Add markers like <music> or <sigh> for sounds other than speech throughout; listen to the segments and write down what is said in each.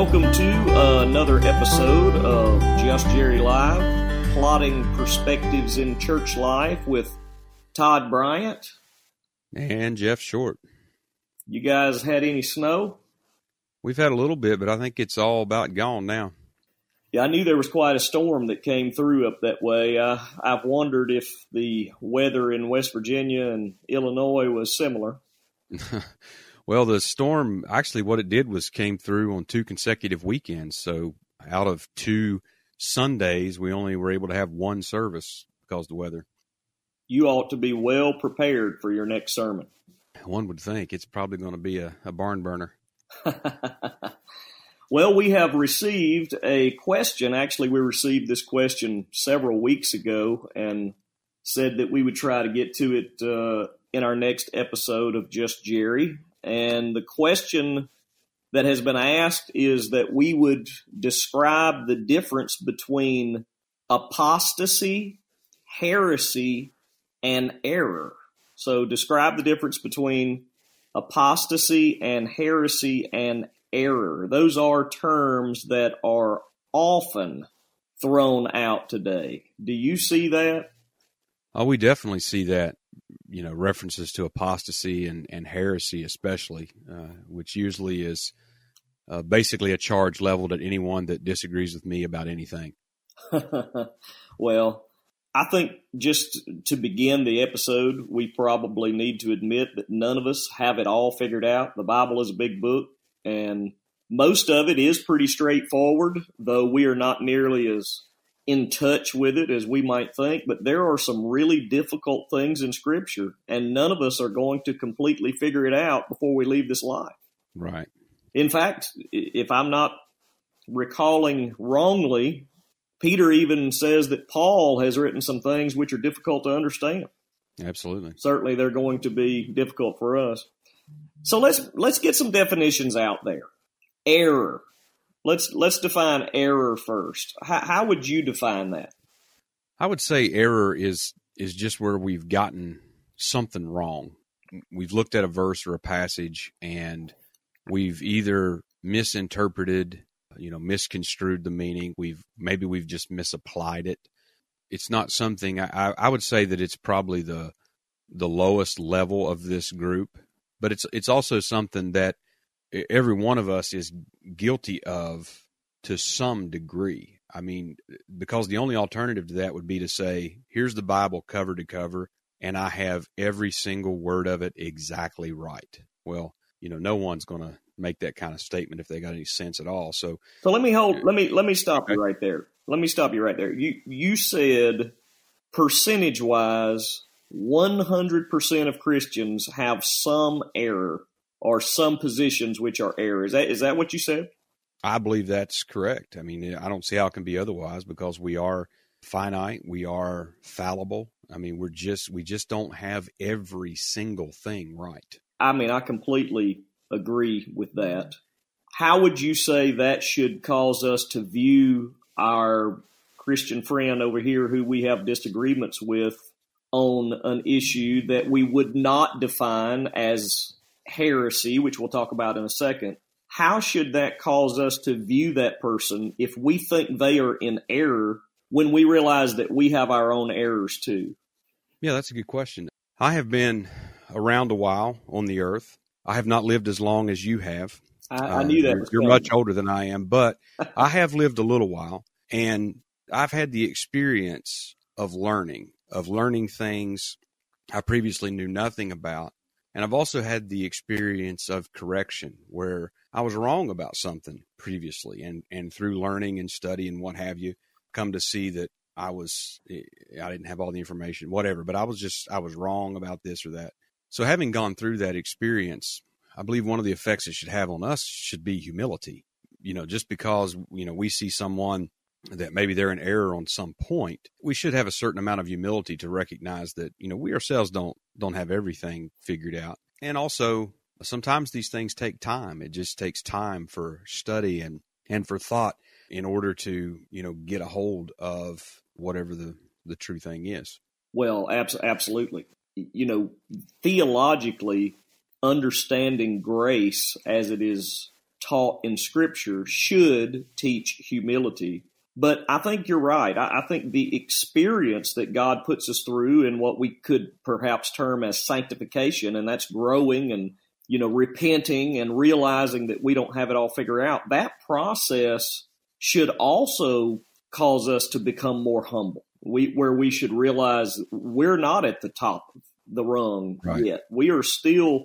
Welcome to another episode of Just Jerry Live, plotting perspectives in church life with Todd Bryant. And Jeff Short. You guys had any snow? We've had a little bit, but I think it's all about gone now. Yeah, I knew there was quite a storm that came through up that way. Uh, I've wondered if the weather in West Virginia and Illinois was similar. <laughs> well, the storm actually, what it did was came through on two consecutive weekends. So out of two Sundays, we only were able to have one service because of the weather. You ought to be well prepared for your next sermon. One would think it's probably going to be a, a barn burner. <laughs> well, we have received a question. Actually, we received this question several weeks ago and said that we would try to get to it uh, in our next episode of Just Jerry. And the question that has been asked is that we would describe the difference between apostasy, heresy, and error. So, describe the difference between apostasy and heresy and error. Those are terms that are often thrown out today. Do you see that? Oh, we definitely see that. You know, references to apostasy and, and heresy, especially, uh, which usually is uh, basically a charge leveled at anyone that disagrees with me about anything. <laughs> well, I think just to begin the episode, we probably need to admit that none of us have it all figured out. The Bible is a big book, and most of it is pretty straightforward, though we are not nearly as in touch with it as we might think. But there are some really difficult things in Scripture, and none of us are going to completely figure it out before we leave this life. Right. In fact, if I'm not recalling wrongly, Peter even says that Paul has written some things which are difficult to understand. Absolutely. Certainly they're going to be difficult for us. So let's let's get some definitions out there. Error. Let's let's define error first. How, how would you define that? I would say error is is just where we've gotten something wrong. We've looked at a verse or a passage and we've either misinterpreted you know misconstrued the meaning we've maybe we've just misapplied it it's not something I, I would say that it's probably the the lowest level of this group but it's it's also something that every one of us is guilty of to some degree i mean because the only alternative to that would be to say here's the bible cover to cover and i have every single word of it exactly right well you know no one's going to make that kind of statement if they got any sense at all. So, so let me hold. Eh, let me let me stop you right there. Let me stop you right there. You you said percentage wise, one hundred percent of Christians have some error or some positions which are error. Is that is that what you said? I believe that's correct. I mean, I don't see how it can be otherwise because we are finite, we are fallible. I mean, we're just we just don't have every single thing right. I mean, I completely agree with that. How would you say that should cause us to view our Christian friend over here who we have disagreements with on an issue that we would not define as heresy, which we'll talk about in a second? How should that cause us to view that person if we think they are in error when we realize that we have our own errors too? Yeah, that's a good question. I have been around a while on the earth. I have not lived as long as you have. I, I knew that. Uh, you're, you're much older than I am, but <laughs> I have lived a little while, and I've had the experience of learning, of learning things I previously knew nothing about. And I've also had the experience of correction where I was wrong about something previously. And, and through learning and study and what have you, come to see that I was, eh, I didn't have all the information, whatever, but I was just, I was wrong about this or that. So, having gone through that experience, I believe one of the effects it should have on us should be humility. You know, just because, you know, we see someone that maybe they're in error on some point, we should have a certain amount of humility to recognize that, you know, we ourselves don't don't have everything figured out. And also, sometimes these things take time. It just takes time for study and and for thought in order to, you know, get a hold of whatever the the true thing is. Well, abs- absolutely you know, theologically, understanding grace as it is taught in Scripture should teach humility. But I think you're right. I, I, think the experience that God puts us through in what we could perhaps term as sanctification, and that's growing and you know repenting and realizing that we don't have it all figured out. That process should also cause us to become more humble. We where we should realize we're not at the top of the rung right. yet. We are still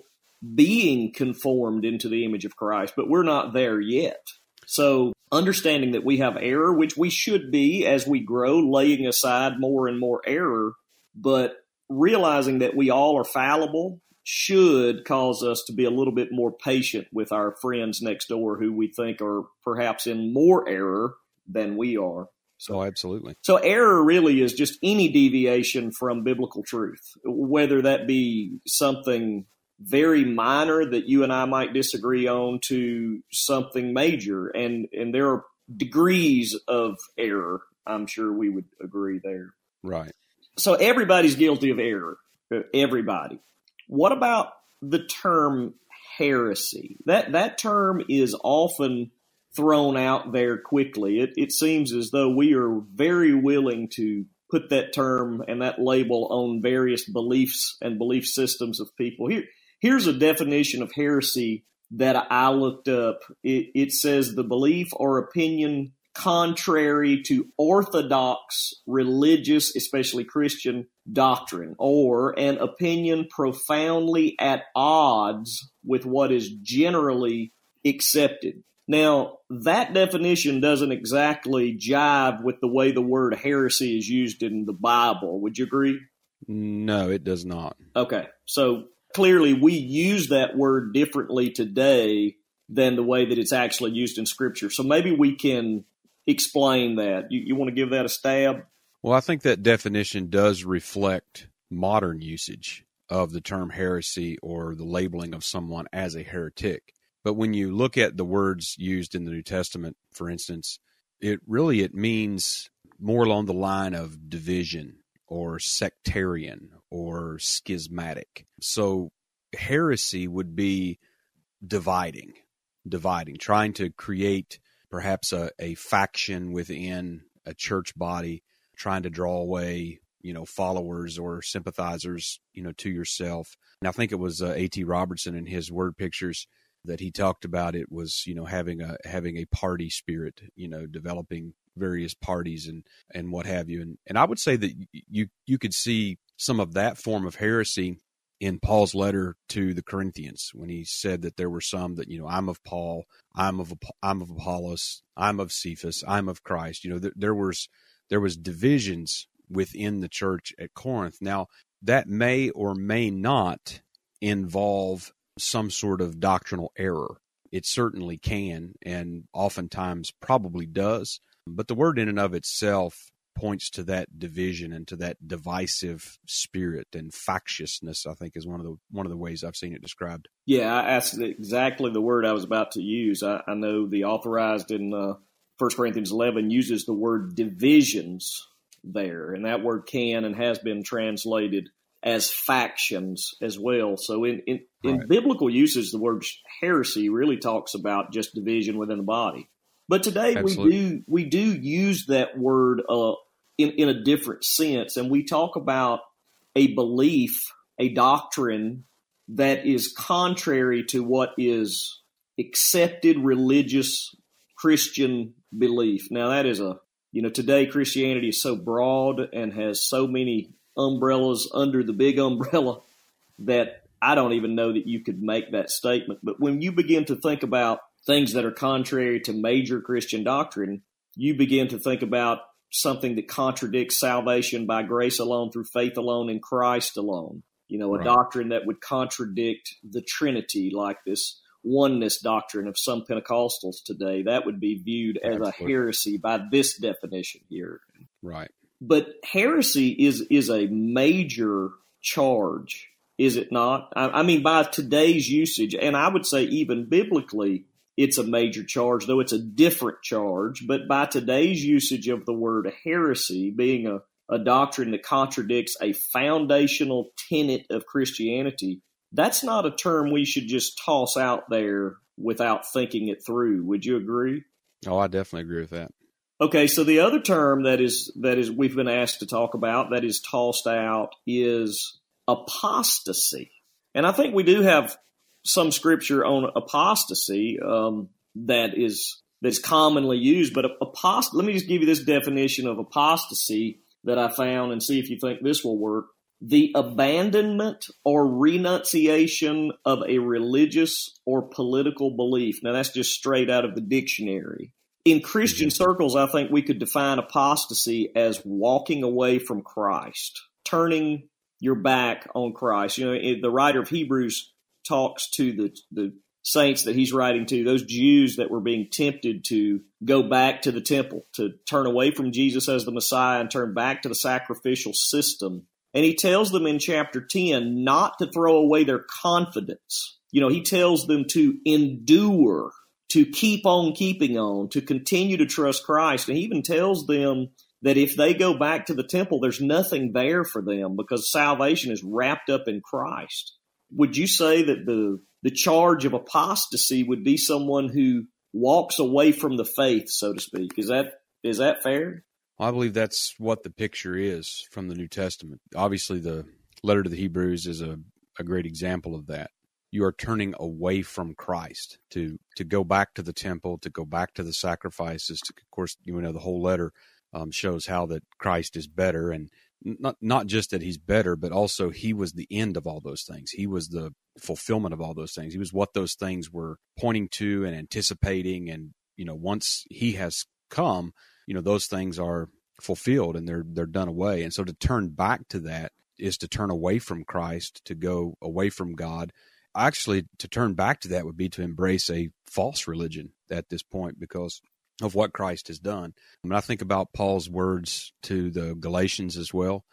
being conformed into the image of Christ, but we're not there yet. So understanding that we have error, which we should be as we grow, laying aside more and more error, but realizing that we all are fallible should cause us to be a little bit more patient with our friends next door who we think are perhaps in more error than we are. So, oh, absolutely. So, error really is just any deviation from biblical truth, whether that be something very minor that you and I might disagree on to something major. And, and there are degrees of error. I'm sure we would agree there. Right. So everybody's guilty of error. Uh, everybody. What about the term heresy? That that term is often thrown out there quickly. It, it seems as though we are very willing to put that term and that label on various beliefs and belief systems of people. Here, Here's a definition of heresy that I looked up. It, it says the belief or opinion contrary to orthodox religious, especially Christian doctrine, or an opinion profoundly at odds with what is generally accepted. Now, that definition doesn't exactly jive with the way the word heresy is used in the Bible. Would you agree? No, it does not. Okay. So clearly we use that word differently today than the way that it's actually used in scripture. So maybe we can explain that. You, you want to give that a stab? Well, I think that definition does reflect modern usage of the term heresy or the labeling of someone as a heretic. But when you look at the words used in the New Testament, for instance, it really it means more along the line of division or sectarian or schismatic. So heresy would be dividing, dividing, trying to create perhaps a, a faction within a church body, trying to draw away, you know, followers or sympathizers, you know, to yourself. And I think it was uh, A.T. Robertson in his word pictures that he talked about it was, you know, having a having a party spirit, you know, developing various parties and and what have you. And and I would say that you you could see some of that form of heresy in Paul's letter to the Corinthians when he said that there were some that you know I'm of Paul, I'm of I'm of Apollos, I'm of Cephas, I'm of Christ. You know there, there was there was divisions within the church at Corinth. Now that may or may not involve some sort of doctrinal error. It certainly can, and oftentimes probably does. But the word in and of itself points to that division and to that divisive spirit and factiousness i think is one of the one of the ways i've seen it described. Yeah i asked exactly the word i was about to use. I, I know the authorized in uh, 1 corinthians 11 uses the word divisions there and that word can and has been translated as factions as well. So in in, in biblical uses the word heresy really talks about just division within the body. But today Absolutely. we do we do use that word uh, in in a different sense, and we talk about a belief, a doctrine that is contrary to what is accepted religious Christian belief. Now that is a you know today Christianity is so broad and has so many umbrellas under the big <laughs> umbrella that I don't even know that you could make that statement. But when you begin to think about things that are contrary to major Christian doctrine, you begin to think about something that contradicts salvation by grace alone through faith alone in Christ alone. You know, a right. doctrine that would contradict the Trinity, like this oneness doctrine of some Pentecostals today. That would be viewed as Absolutely. a heresy by this definition here. Right. But heresy is is a major charge, is it not? I, I mean, by today's usage, and I would say even biblically, it's a major charge, though it's a different charge. But by today's usage of the word heresy, being a, a doctrine that contradicts a foundational tenet of Christianity, that's not a term we should just toss out there without thinking it through. Would you agree? Oh, I definitely agree with that. Okay, so the other term that is that is we've been asked to talk about that is tossed out is apostasy, and I think we do have some scripture on apostasy um, that is that's commonly used. But apost- let me just give you this definition of apostasy that I found and see if you think this will work. The abandonment or renunciation of a religious or political belief. Now that's just straight out of the dictionary. In Christian mm-hmm. circles, I think we could define apostasy as walking away from Christ, turning your back on Christ. You know, the writer of Hebrews talks to the, the saints that he's writing to, those Jews that were being tempted to go back to the temple, to turn away from Jesus as the Messiah and turn back to the sacrificial system. And he tells them in chapter 10 not to throw away their confidence. You know, he tells them to endure, to keep on keeping on, to continue to trust Christ. And he even tells them that if they go back to the temple, there's nothing there for them because salvation is wrapped up in Christ. Would you say that the the charge of apostasy would be someone who walks away from the faith, so to speak. Is that is that fair? I believe that's what the picture is from the New Testament. Obviously, the letter to the Hebrews is a, a great example of that. You are turning away from Christ to to go back to the temple, to go back to the sacrifices. To, of course, you know the whole letter um, shows how that Christ is better, and not not just that he's better, but also he was the end of all those things. He was the fulfillment of all those things. He was what those things were pointing to and anticipating. And you know, once he has come, you know, those things are fulfilled and they're they're done away. And so to turn back to that is to turn away from Christ, to go away from God. Actually, to turn back to that would be to embrace a false religion at this point because of what Christ has done. I mean, I think about Paul's words to the Galatians as well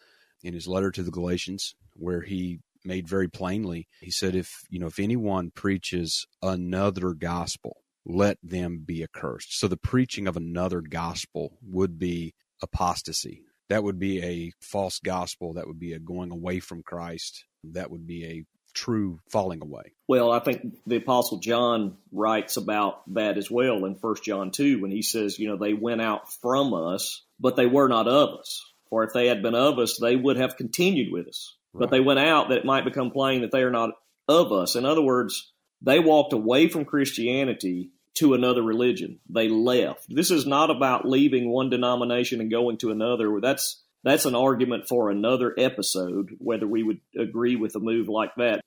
in his letter to the Galatians, where he made very plainly, he said, if, you know, if anyone preaches another gospel, let them be accursed. So the preaching of another gospel would be apostasy. That would be a false gospel. That would be a going away from Christ. That would be a true falling away. Well, I think the apostle John writes about that as well in First John 2 when he says, you know, they went out from us, but they were not of us. For if they had been of us, they would have continued with us. Right. But they went out that it might become plain that they are not of us. In other words, they walked away from Christianity to another religion. They left. This is not about leaving one denomination and going to another. That's that's an argument for another episode, whether we would agree with a move like that.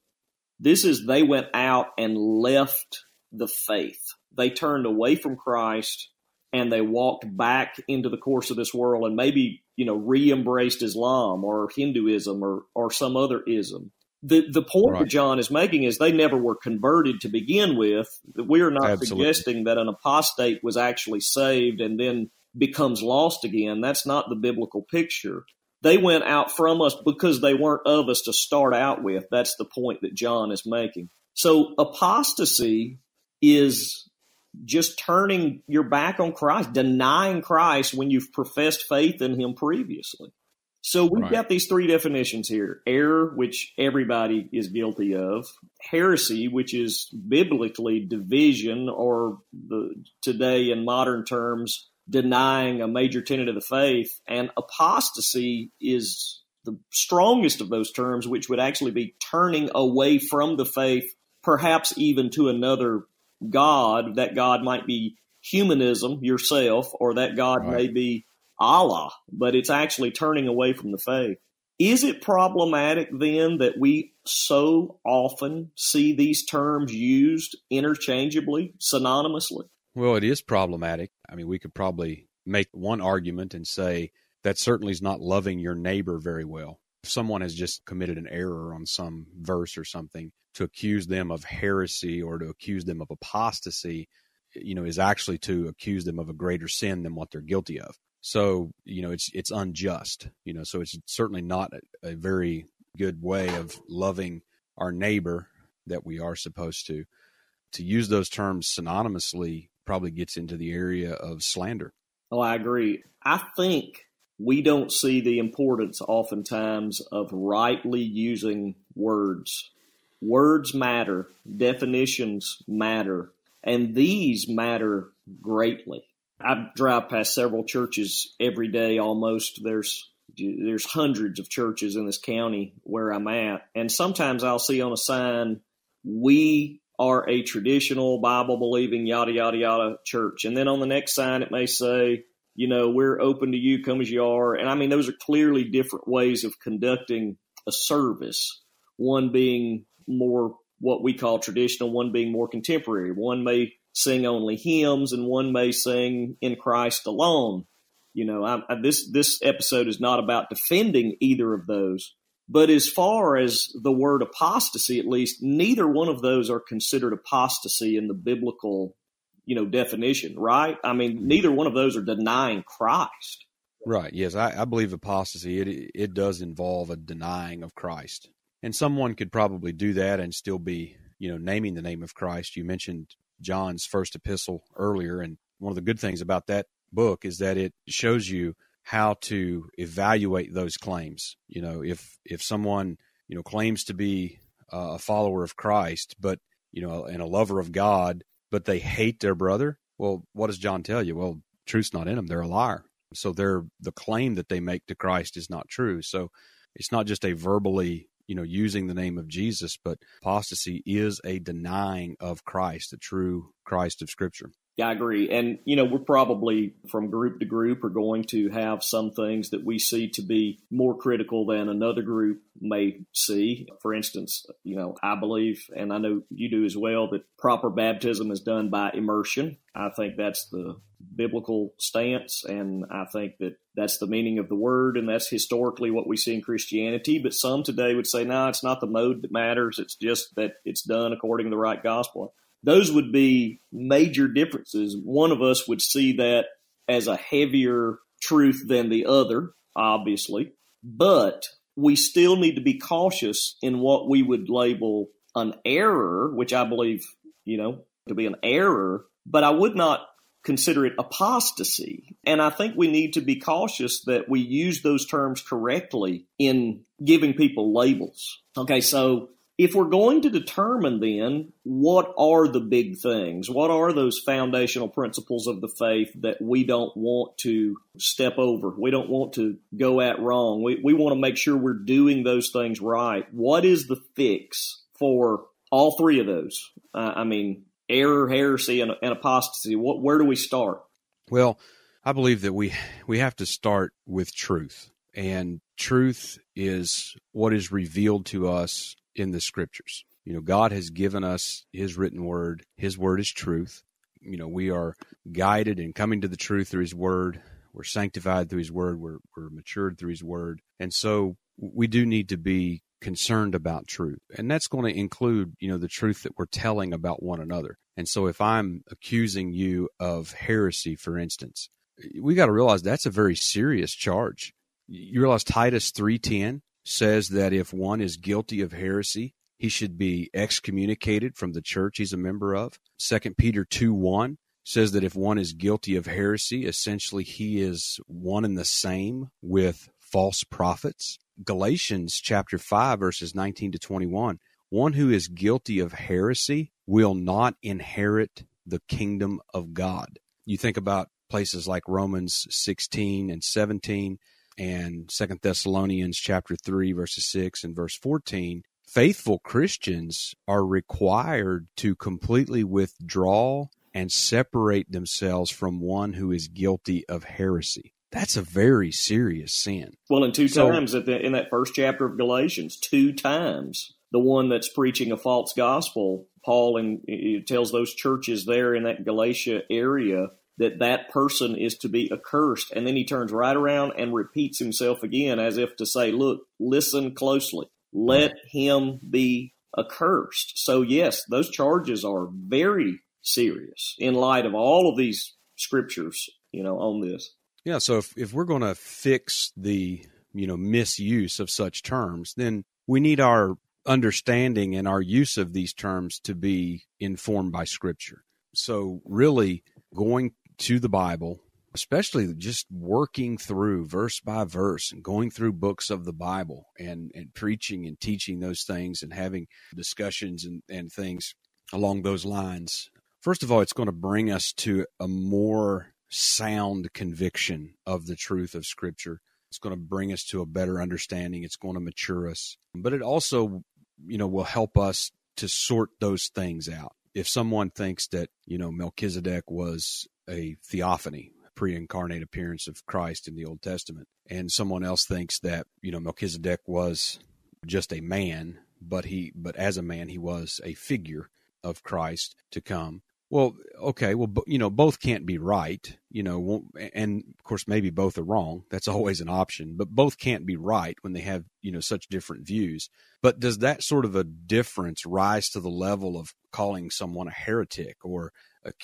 This is they went out and left the faith. They turned away from Christ and they walked back into the course of this world and maybe, you know, re-embraced Islam or Hinduism or, or some other ism. The, the point right. that John is making is they never were converted to begin with. We are not Absolutely. suggesting that an apostate was actually saved and then becomes lost again. That's not the biblical picture. They went out from us because they weren't of us to start out with. That's the point that John is making. So apostasy is just turning your back on Christ, denying Christ when you've professed faith in him previously. So we've right. got these three definitions here error, which everybody is guilty of, heresy, which is biblically division, or the, today in modern terms, denying a major tenet of the faith, and apostasy is the strongest of those terms, which would actually be turning away from the faith, perhaps even to another God. That God might be humanism yourself, or that God right. may be Allah, but it's actually turning away from the faith. Is it problematic then that we so often see these terms used interchangeably, synonymously? Well, it is problematic. I mean, we could probably make one argument and say that certainly is not loving your neighbor very well. If someone has just committed an error on some verse or something, to accuse them of heresy or to accuse them of apostasy, you know, is actually to accuse them of a greater sin than what they're guilty of. So, you know, it's it's unjust. You know, so it's certainly not a, a very good way of loving our neighbor that we are supposed to. To use those terms synonymously probably gets into the area of slander. Oh, I agree. I think we don't see the importance oftentimes of rightly using words. Words matter, definitions matter. And these matter greatly. I drive past several churches every day almost. There's there's hundreds of churches in this county where I'm at, and sometimes I'll see on a sign, "We are a traditional Bible believing yada yada yada church," and then on the next sign it may say, "You know, we're open to you, come as you are." And I mean, those are clearly different ways of conducting a service. One being more what we call traditional, one being more contemporary. One may sing only hymns, and one may sing in Christ alone. You know, I, I, this this episode is not about defending either of those, but as far as the word apostasy, at least, neither one of those are considered apostasy in the biblical, you know, definition, right? I mean, mm-hmm. neither one of those are denying Christ. Right. Yes, I, I believe apostasy it it does involve a denying of Christ, and someone could probably do that and still be, you know, naming the name of Christ. You mentioned John's first epistle earlier. And one of the good things about that book is that it shows you how to evaluate those claims. You know, if if someone you know claims to be a follower of Christ, but you know, and a lover of God, but they hate their brother, well, what does John tell you? Well, truth's not in them; they're a liar. So they're the claim that they make to Christ is not true. So it's not just a verbally you know, using the name of Jesus, but apostasy is a denying of Christ, the true Christ of Scripture. Yeah, I agree. And, you know, we're probably from group to group are going to have some things that we see to be more critical than another group may see. For instance, you know, I believe, and I know you do as well, that proper baptism is done by immersion. I think that's the biblical stance, and I think that that's the meaning of the word, and that's historically what we see in Christianity. But some today would say, no, it's not the mode that matters. It's just that it's done according to the right gospel those would be major differences. One of us would see that as a heavier truth than the other, obviously, but we still need to be cautious in what we would label an error, which I believe, you know, to be an error, but I would not consider it apostasy. And I think we need to be cautious that we use those terms correctly in giving people labels. Okay, so if we're going to determine then what are the big things, what are those foundational principles of the faith that we don't want to step over, we don't want to go at wrong, we, we want to make sure we're doing those things right. What is the fix for all three of those? Uh, I mean, error, heresy, and, and apostasy. What, where do we start? Well, I believe that we we have to start with truth, and truth is what is revealed to us in the scriptures. You know, God has given us His written word. His word is truth. You know, we are guided in coming to the truth through His word. We're sanctified through His word. We're, we're matured through His word. And so we do need to be concerned about truth. And that's going to include, you know, the truth that we're telling about one another. And so if I'm accusing you of heresy, for instance, we got to realize that's a very serious charge. You realize Titus 3:10 says that if one is guilty of heresy, he should be excommunicated from the church he's a member of. Second Peter 2 1 says that if one is guilty of heresy, essentially he is one and the same with false prophets. Galatians chapter 5 verses 19 to 21. One who is guilty of heresy will not inherit the kingdom of God. You think about places like Romans 16 and 17 and Second Thessalonians chapter 3 verses 6 and verse 14, faithful Christians are required to completely withdraw and separate themselves from one who is guilty of heresy. That's a very serious sin. Well, in two so, times the, in that first chapter of Galatians, two times the one that's preaching a false gospel, Paul and uh, tells those churches there in that Galatia area that that person is to be accursed. And then he turns right around and repeats himself again as if to say, look, listen closely. Let him be accursed. So yes, those charges are very serious in light of all of these scriptures, you know, on this. Yeah. So if, if we're going to fix the, you know, misuse of such terms, then we need our understanding and our use of these terms to be informed by scripture. So really going to the Bible, especially just working through verse by verse and going through books of the Bible and, and preaching and teaching those things and having discussions and, and things along those lines First of all, it's going to bring us to a more sound conviction of the truth of Scripture. It's going to bring us to a better understanding. It's going to mature us. But it also, you know, will help us to sort those things out. If someone thinks that, you know, Melchizedek was a theophany, pre-incarnate appearance of Christ in the Old Testament, and someone else thinks that, you know, Melchizedek was just a man, but he but as a man he was a figure of Christ to come. Well, okay, well, you know, both can't be right, you know, and of course, maybe both are wrong. That's <laughs> always an option, but both can't be right when they have, you know, such different views. But does that sort of a difference rise to the level of calling someone a heretic or,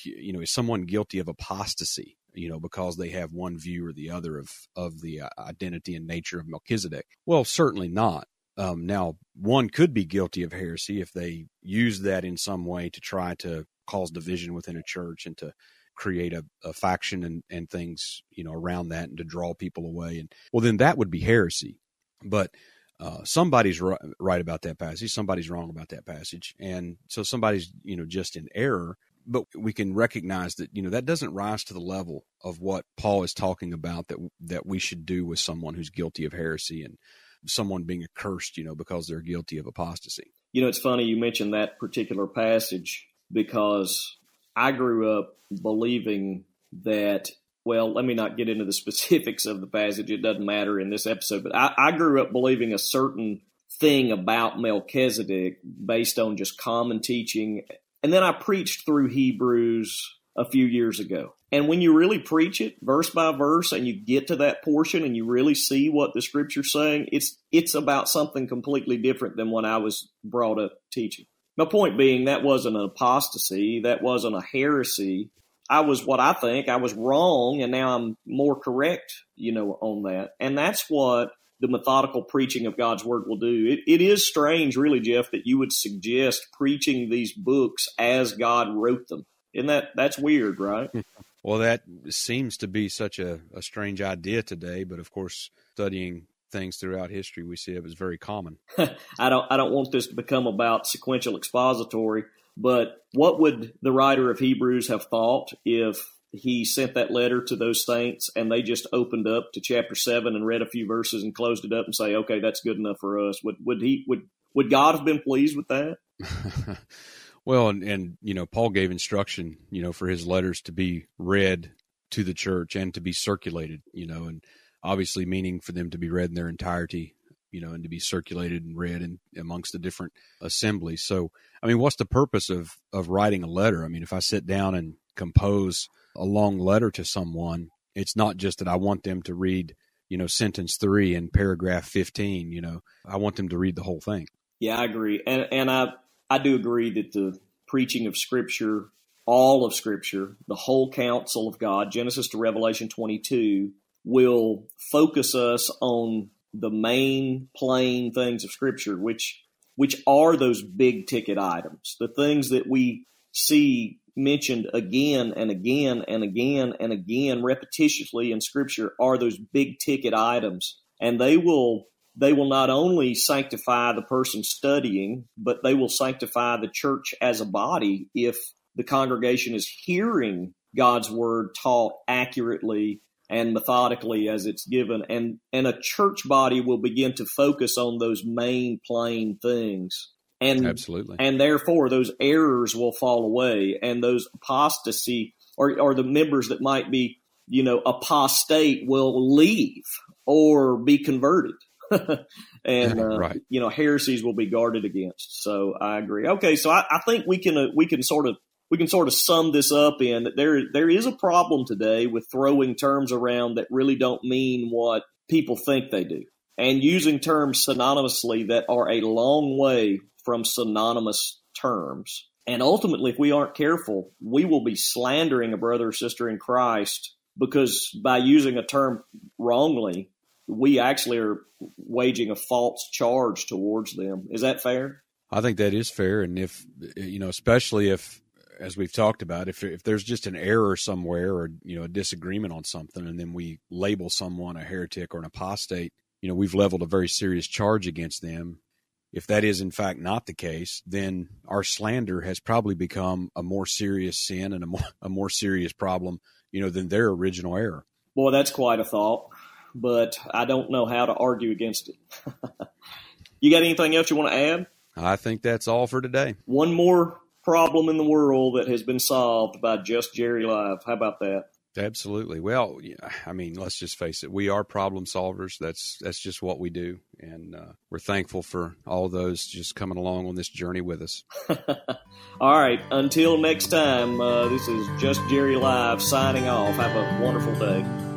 you know, is someone guilty of apostasy? you know, because they have one view or the other of of the uh, identity and nature of Melchizedek. Well, certainly not. Um, now, one could be guilty of heresy if they use that in some way to try to cause division within a church and to create a, a faction and, and things, you know, around that and to draw people away. And well, then that would be heresy. But uh, somebody's right, right about that passage. Somebody's wrong about that passage. And so somebody's, you know, just in error. But we can recognize that, you know, that doesn't rise to the level of what Paul is talking about that that we should do with someone who's guilty of heresy and someone being accursed, you know, because they're guilty of apostasy. You know, it's funny you mentioned that particular passage because I grew up believing that. Well, let me not get into the <laughs> specifics of the passage. It doesn't matter in this episode, but I, I grew up believing a certain thing about Melchizedek based on just common teaching. And then I preached through Hebrews a few years ago. And when you really preach it verse by verse and you get to that portion and you really see what the scripture's saying, it's it's about something completely different than what I was brought up teaching. My point being that wasn't an apostasy, that wasn't a heresy. I was what I think I was wrong and now I'm more correct, you know, on that. And that's what the methodical preaching of God's word will do. It, it is strange, really, Jeff, that you would suggest preaching these books as God wrote them. Isn't that that's weird, right? <laughs> Well, that seems to be such a, a strange idea today, but of course, studying things throughout history, we see it was very common. <laughs> I don't I don't want this to become about sequential expository, but what would the writer of Hebrews have thought if he sent that letter to those saints and they just opened up to chapter seven and read a few verses and closed it up and say, okay, that's good enough for us? Would would he would would God have been pleased with that? <laughs> Well, and, and you know, Paul gave instruction, you know, for his letters to be read to the church and to be circulated, you know, and obviously meaning for them to be read in their entirety, you know, and to be circulated and read in, amongst the different assemblies. So, I mean, what's the purpose of of writing a letter? I mean, if I sit down and compose a long letter to someone, it's not just that I want them to read, you know, sentence three and paragraph fifteen. You know, I want them to read the whole thing. Yeah, I agree, and and I I do agree that the preaching of Scripture, all of Scripture, the whole counsel of God, Genesis to Revelation 22, will focus us on the main plain things of Scripture, which which are those big ticket items, the things that we see mentioned again and again and again and again repetitiously in Scripture are those big ticket items, and they will they will not only sanctify the person studying, but they will sanctify the church as a body if the congregation is hearing God's word taught accurately and methodically as it's given. And and a church body will begin to focus on those main plain things and absolutely and therefore those errors will fall away and those apostasy or or the members that might be you know apostate will leave or be converted <laughs> and uh, right. you know heresies will be guarded against. So I agree. Okay, so I, I think we can uh, we can sort of we can sort of sum this up in that there there is a problem today with throwing terms around that really don't mean what people think they do, and using terms synonymously that are a long way from synonymous terms. And ultimately, if we aren't careful, we will be slandering a brother or sister in Christ because by using a term wrongly, we actually are waging a false charge towards them. Is that fair? I think that is fair, and if you know, especially if, as we've talked about, if if there's just an error somewhere or you know a disagreement on something, and then we label someone a heretic or an apostate, you know, we've leveled a very serious charge against them. if that is in fact not the case, then our slander has probably become a more serious sin and a more a more serious problem, you know, than their original error. Boy, that's quite a thought, but I don't know how to argue against it. <laughs> you got anything else you want to add? I think that's all for today. One more problem in the world that has been solved by Just Jerry Live. How about that? Absolutely. Well, I mean, let's just face it. We are problem solvers. That's that's just what we do, and uh, we're thankful for all those just coming along on this journey with us. <laughs> all right. Until next time, uh, this is Just Jerry Live signing off. Have a wonderful day.